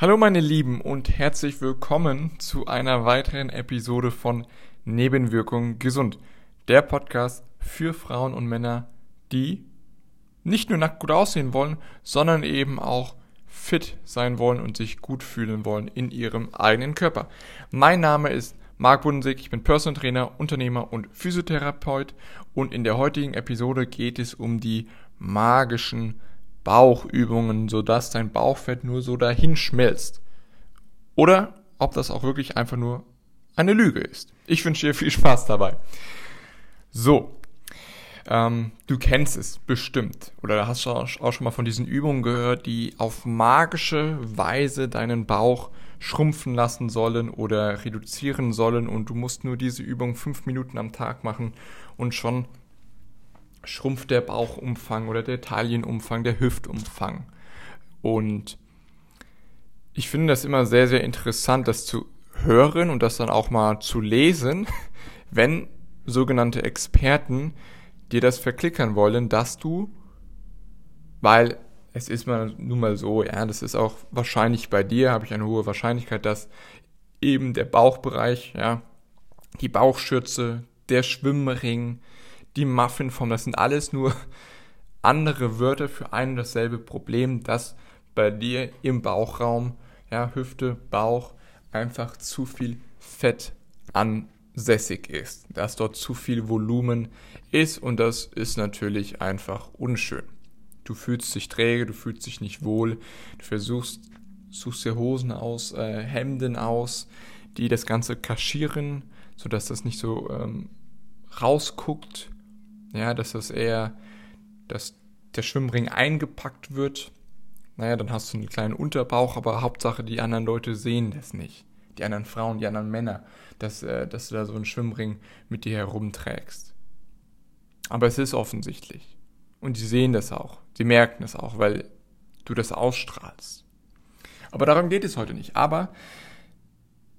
Hallo meine Lieben und herzlich willkommen zu einer weiteren Episode von Nebenwirkungen gesund. Der Podcast für Frauen und Männer, die nicht nur nackt gut aussehen wollen, sondern eben auch fit sein wollen und sich gut fühlen wollen in ihrem eigenen Körper. Mein Name ist Marc Budensig, ich bin Personal Trainer, Unternehmer und Physiotherapeut und in der heutigen Episode geht es um die magischen Bauchübungen, sodass dein Bauchfett nur so dahin schmilzt. Oder ob das auch wirklich einfach nur eine Lüge ist. Ich wünsche dir viel Spaß dabei. So, ähm, du kennst es bestimmt oder hast du auch schon mal von diesen Übungen gehört, die auf magische Weise deinen Bauch schrumpfen lassen sollen oder reduzieren sollen und du musst nur diese Übung fünf Minuten am Tag machen und schon schrumpft der Bauchumfang oder der Taillenumfang, der Hüftumfang. Und ich finde das immer sehr, sehr interessant, das zu hören und das dann auch mal zu lesen, wenn sogenannte Experten dir das verklickern wollen, dass du, weil es ist mal nun mal so, ja, das ist auch wahrscheinlich bei dir, habe ich eine hohe Wahrscheinlichkeit, dass eben der Bauchbereich, ja, die Bauchschürze, der Schwimmring, die Muffinform, das sind alles nur andere Wörter für ein und dasselbe Problem, dass bei dir im Bauchraum, ja, Hüfte, Bauch, einfach zu viel Fett ansässig ist, dass dort zu viel Volumen ist und das ist natürlich einfach unschön. Du fühlst dich träge, du fühlst dich nicht wohl, du versuchst, suchst dir Hosen aus, äh, Hemden aus, die das Ganze kaschieren, sodass das nicht so ähm, rausguckt ja, dass das eher, dass der Schwimmring eingepackt wird. Naja, dann hast du einen kleinen Unterbauch, aber Hauptsache die anderen Leute sehen das nicht. Die anderen Frauen, die anderen Männer, dass, äh, dass du da so einen Schwimmring mit dir herumträgst. Aber es ist offensichtlich. Und die sehen das auch. Sie merken es auch, weil du das ausstrahlst. Aber darum geht es heute nicht. Aber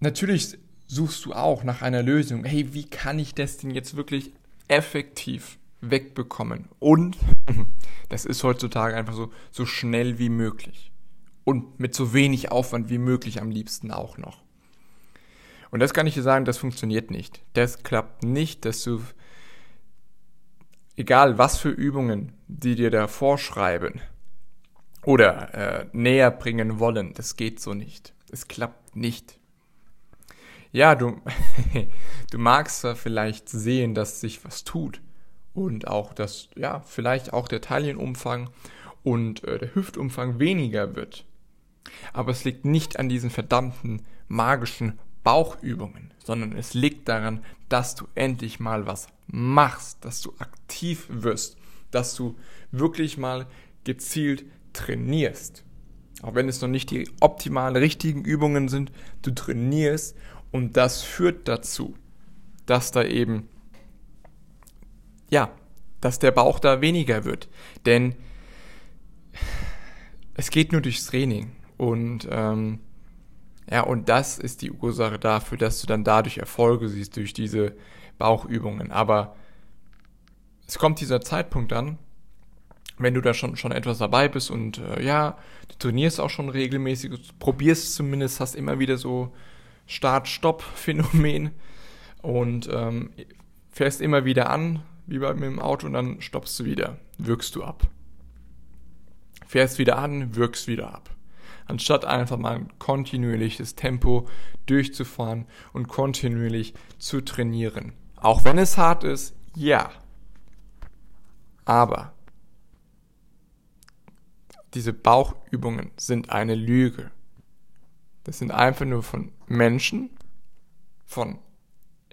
natürlich suchst du auch nach einer Lösung. Hey, wie kann ich das denn jetzt wirklich effektiv wegbekommen. Und das ist heutzutage einfach so, so schnell wie möglich. Und mit so wenig Aufwand wie möglich am liebsten auch noch. Und das kann ich dir sagen, das funktioniert nicht. Das klappt nicht, dass du, egal was für Übungen die dir da vorschreiben oder äh, näher bringen wollen, das geht so nicht. Es klappt nicht. Ja, du, du magst zwar vielleicht sehen, dass sich was tut und auch, dass, ja, vielleicht auch der Taillenumfang und äh, der Hüftumfang weniger wird. Aber es liegt nicht an diesen verdammten magischen Bauchübungen, sondern es liegt daran, dass du endlich mal was machst, dass du aktiv wirst, dass du wirklich mal gezielt trainierst. Auch wenn es noch nicht die optimalen richtigen Übungen sind, du trainierst und das führt dazu, dass da eben, ja, dass der Bauch da weniger wird. Denn es geht nur durchs Training. Und ähm, ja, und das ist die Ursache dafür, dass du dann dadurch Erfolge siehst durch diese Bauchübungen. Aber es kommt dieser Zeitpunkt dann, wenn du da schon, schon etwas dabei bist und äh, ja, du trainierst auch schon regelmäßig, probierst zumindest, hast immer wieder so Start-Stopp-Phänomen und ähm, fährst immer wieder an, wie bei mir im Auto, und dann stoppst du wieder, wirkst du ab. Fährst wieder an, wirkst wieder ab. Anstatt einfach mal ein kontinuierliches Tempo durchzufahren und kontinuierlich zu trainieren. Auch wenn es hart ist, ja. Aber diese Bauchübungen sind eine Lüge. Das sind einfach nur von Menschen, von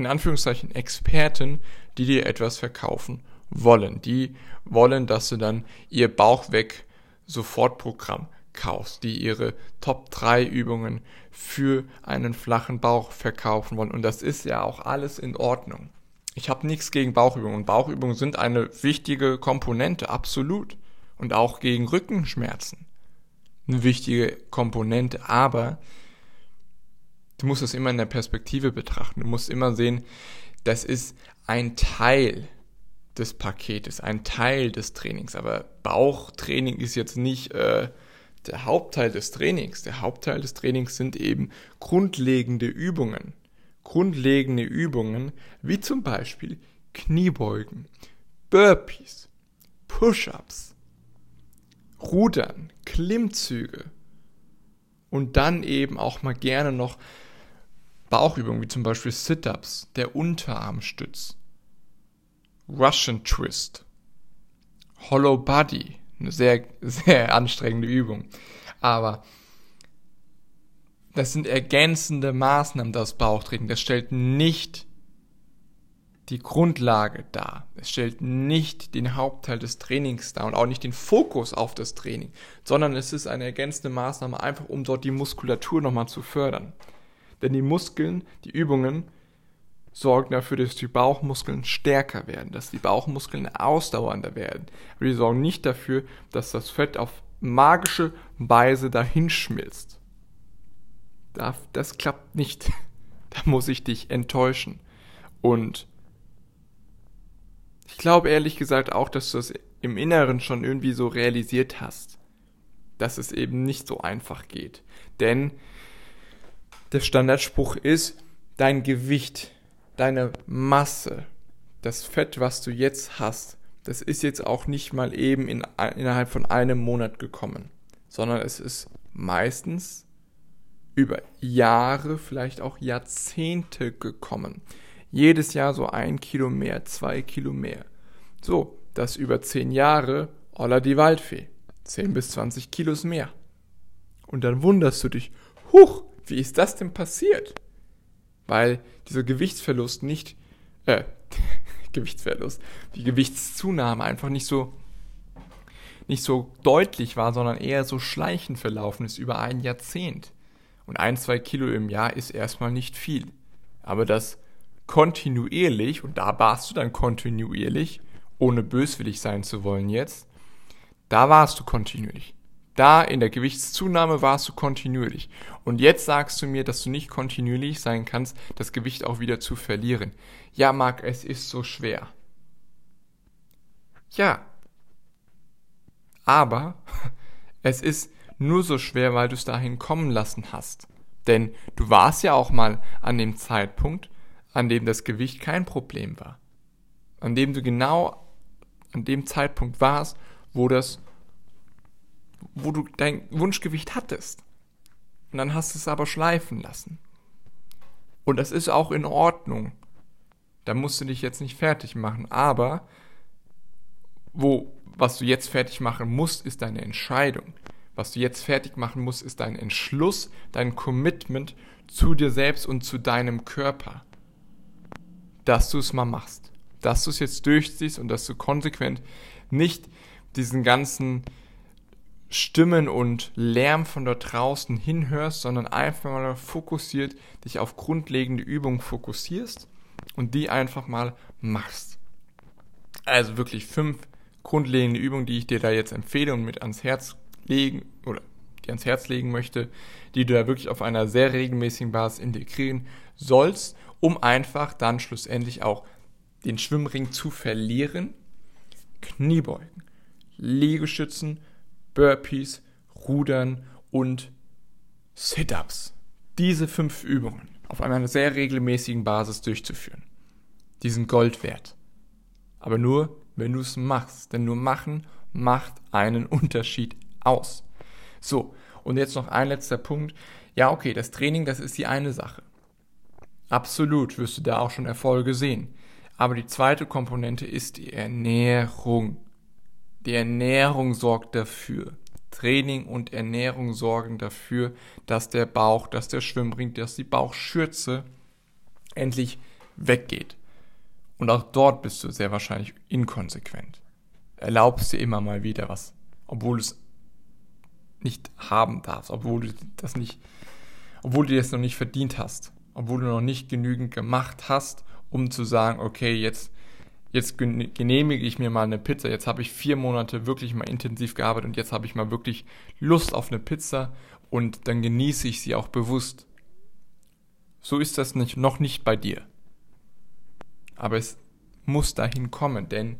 in Anführungszeichen Experten, die dir etwas verkaufen wollen. Die wollen, dass du dann ihr Bauch weg Sofortprogramm kaufst, die ihre Top 3 Übungen für einen flachen Bauch verkaufen wollen. Und das ist ja auch alles in Ordnung. Ich habe nichts gegen Bauchübungen. Bauchübungen sind eine wichtige Komponente, absolut. Und auch gegen Rückenschmerzen. Eine wichtige Komponente, aber du musst es immer in der Perspektive betrachten. Du musst immer sehen, das ist ein Teil des Paketes, ein Teil des Trainings. Aber Bauchtraining ist jetzt nicht äh, der Hauptteil des Trainings. Der Hauptteil des Trainings sind eben grundlegende Übungen. Grundlegende Übungen wie zum Beispiel Kniebeugen, Burpees, Push-ups, Rudern, Klimmzüge und dann eben auch mal gerne noch Bauchübungen wie zum Beispiel Sit-ups, der Unterarmstütz, Russian Twist, Hollow Body, eine sehr, sehr anstrengende Übung. Aber das sind ergänzende Maßnahmen, das Bauchtraining. Das stellt nicht die Grundlage dar. Es stellt nicht den Hauptteil des Trainings dar und auch nicht den Fokus auf das Training, sondern es ist eine ergänzende Maßnahme einfach, um dort die Muskulatur nochmal zu fördern. Denn die Muskeln, die Übungen sorgen dafür, dass die Bauchmuskeln stärker werden, dass die Bauchmuskeln ausdauernder werden. Aber die sorgen nicht dafür, dass das Fett auf magische Weise dahinschmilzt. Das klappt nicht. Da muss ich dich enttäuschen. Und ich glaube ehrlich gesagt auch, dass du das im Inneren schon irgendwie so realisiert hast, dass es eben nicht so einfach geht. Denn der Standardspruch ist, dein Gewicht deine Masse, das Fett, was du jetzt hast, das ist jetzt auch nicht mal eben in, innerhalb von einem Monat gekommen, sondern es ist meistens über Jahre, vielleicht auch Jahrzehnte gekommen. Jedes Jahr so ein Kilo mehr, zwei Kilo mehr. So, das über zehn Jahre, holla die Waldfee. Zehn bis zwanzig Kilos mehr. Und dann wunderst du dich, huch, wie ist das denn passiert? weil dieser Gewichtsverlust nicht, äh, Gewichtsverlust, die Gewichtszunahme einfach nicht so, nicht so deutlich war, sondern eher so schleichend verlaufen ist über ein Jahrzehnt. Und ein, zwei Kilo im Jahr ist erstmal nicht viel. Aber das kontinuierlich, und da warst du dann kontinuierlich, ohne böswillig sein zu wollen jetzt, da warst du kontinuierlich. Da in der Gewichtszunahme warst du kontinuierlich. Und jetzt sagst du mir, dass du nicht kontinuierlich sein kannst, das Gewicht auch wieder zu verlieren. Ja, Marc, es ist so schwer. Ja. Aber es ist nur so schwer, weil du es dahin kommen lassen hast. Denn du warst ja auch mal an dem Zeitpunkt, an dem das Gewicht kein Problem war. An dem du genau an dem Zeitpunkt warst, wo das wo du dein Wunschgewicht hattest. Und dann hast du es aber schleifen lassen. Und das ist auch in Ordnung. Da musst du dich jetzt nicht fertig machen. Aber wo, was du jetzt fertig machen musst, ist deine Entscheidung. Was du jetzt fertig machen musst, ist dein Entschluss, dein Commitment zu dir selbst und zu deinem Körper. Dass du es mal machst. Dass du es jetzt durchziehst und dass du konsequent nicht diesen ganzen Stimmen und Lärm von dort draußen hinhörst, sondern einfach mal fokussiert dich auf grundlegende Übungen fokussierst und die einfach mal machst. Also wirklich fünf grundlegende Übungen, die ich dir da jetzt empfehle und mit ans Herz legen oder die ans Herz legen möchte, die du da wirklich auf einer sehr regelmäßigen Basis integrieren sollst, um einfach dann schlussendlich auch den Schwimmring zu verlieren. Kniebeugen, Liegestützen, Burpees, Rudern und Sit-ups. Diese fünf Übungen auf einer sehr regelmäßigen Basis durchzuführen. Die sind Gold wert. Aber nur, wenn du es machst. Denn nur machen macht einen Unterschied aus. So, und jetzt noch ein letzter Punkt. Ja, okay, das Training, das ist die eine Sache. Absolut wirst du da auch schon Erfolge sehen. Aber die zweite Komponente ist die Ernährung. Die Ernährung sorgt dafür. Training und Ernährung sorgen dafür, dass der Bauch, dass der Schwimmring, dass die Bauchschürze endlich weggeht. Und auch dort bist du sehr wahrscheinlich inkonsequent. Erlaubst dir immer mal wieder was, obwohl du es nicht haben darfst, obwohl du das nicht, obwohl du das noch nicht verdient hast, obwohl du noch nicht genügend gemacht hast, um zu sagen, okay, jetzt jetzt genehmige ich mir mal eine Pizza. Jetzt habe ich vier Monate wirklich mal intensiv gearbeitet und jetzt habe ich mal wirklich Lust auf eine Pizza und dann genieße ich sie auch bewusst. So ist das nicht, noch nicht bei dir. Aber es muss dahin kommen, denn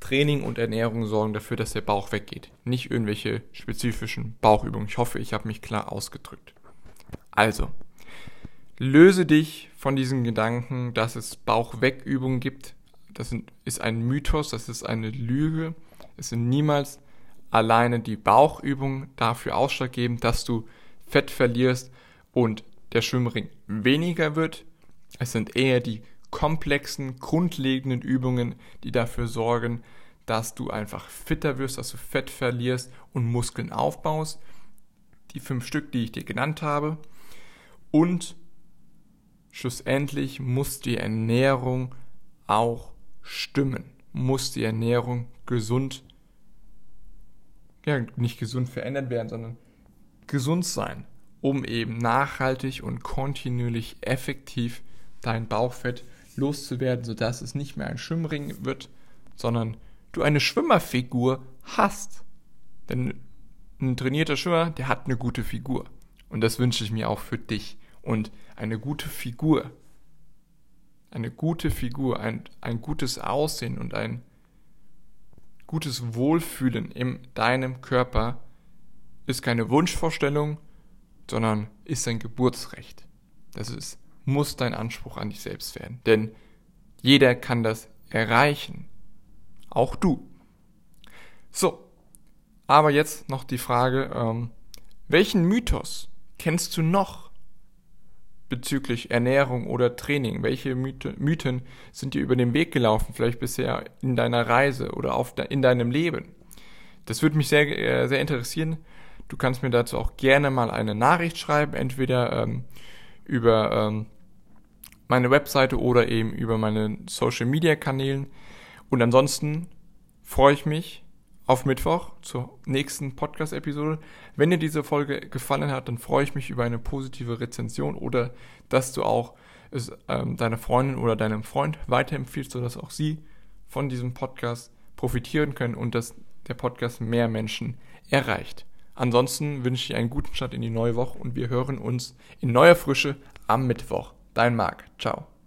Training und Ernährung sorgen dafür, dass der Bauch weggeht. Nicht irgendwelche spezifischen Bauchübungen. Ich hoffe, ich habe mich klar ausgedrückt. Also, löse dich von diesen Gedanken, dass es Bauchwegübungen gibt. Das ist ein Mythos, das ist eine Lüge. Es sind niemals alleine die Bauchübungen dafür ausschlaggebend, dass du Fett verlierst und der Schwimmring weniger wird. Es sind eher die komplexen, grundlegenden Übungen, die dafür sorgen, dass du einfach fitter wirst, dass du Fett verlierst und Muskeln aufbaust. Die fünf Stück, die ich dir genannt habe. Und schlussendlich muss die Ernährung auch stimmen. Muss die Ernährung gesund, ja, nicht gesund verändert werden, sondern gesund sein, um eben nachhaltig und kontinuierlich effektiv dein Bauchfett loszuwerden, sodass es nicht mehr ein Schwimmring wird, sondern du eine Schwimmerfigur hast. Denn ein trainierter Schwimmer, der hat eine gute Figur. Und das wünsche ich mir auch für dich. Und eine gute Figur, eine gute Figur, ein, ein gutes Aussehen und ein gutes Wohlfühlen in deinem Körper ist keine Wunschvorstellung, sondern ist ein Geburtsrecht. Das ist muss dein Anspruch an dich selbst werden. Denn jeder kann das erreichen. Auch du. So, aber jetzt noch die Frage, ähm, welchen Mythos kennst du noch bezüglich Ernährung oder Training? Welche Mythen sind dir über den Weg gelaufen, vielleicht bisher in deiner Reise oder auf de in deinem Leben? Das würde mich sehr, äh, sehr interessieren. Du kannst mir dazu auch gerne mal eine Nachricht schreiben, entweder ähm, über ähm, meine Webseite oder eben über meine Social Media Kanälen. Und ansonsten freue ich mich auf Mittwoch zur nächsten Podcast-Episode. Wenn dir diese Folge gefallen hat, dann freue ich mich über eine positive Rezension oder dass du auch es ähm, deiner Freundin oder deinem Freund weiterempfiehlst, sodass auch sie von diesem Podcast profitieren können und dass der Podcast mehr Menschen erreicht. Ansonsten wünsche ich einen guten Start in die neue Woche und wir hören uns in neuer Frische am Mittwoch. Dein Marc. Ciao.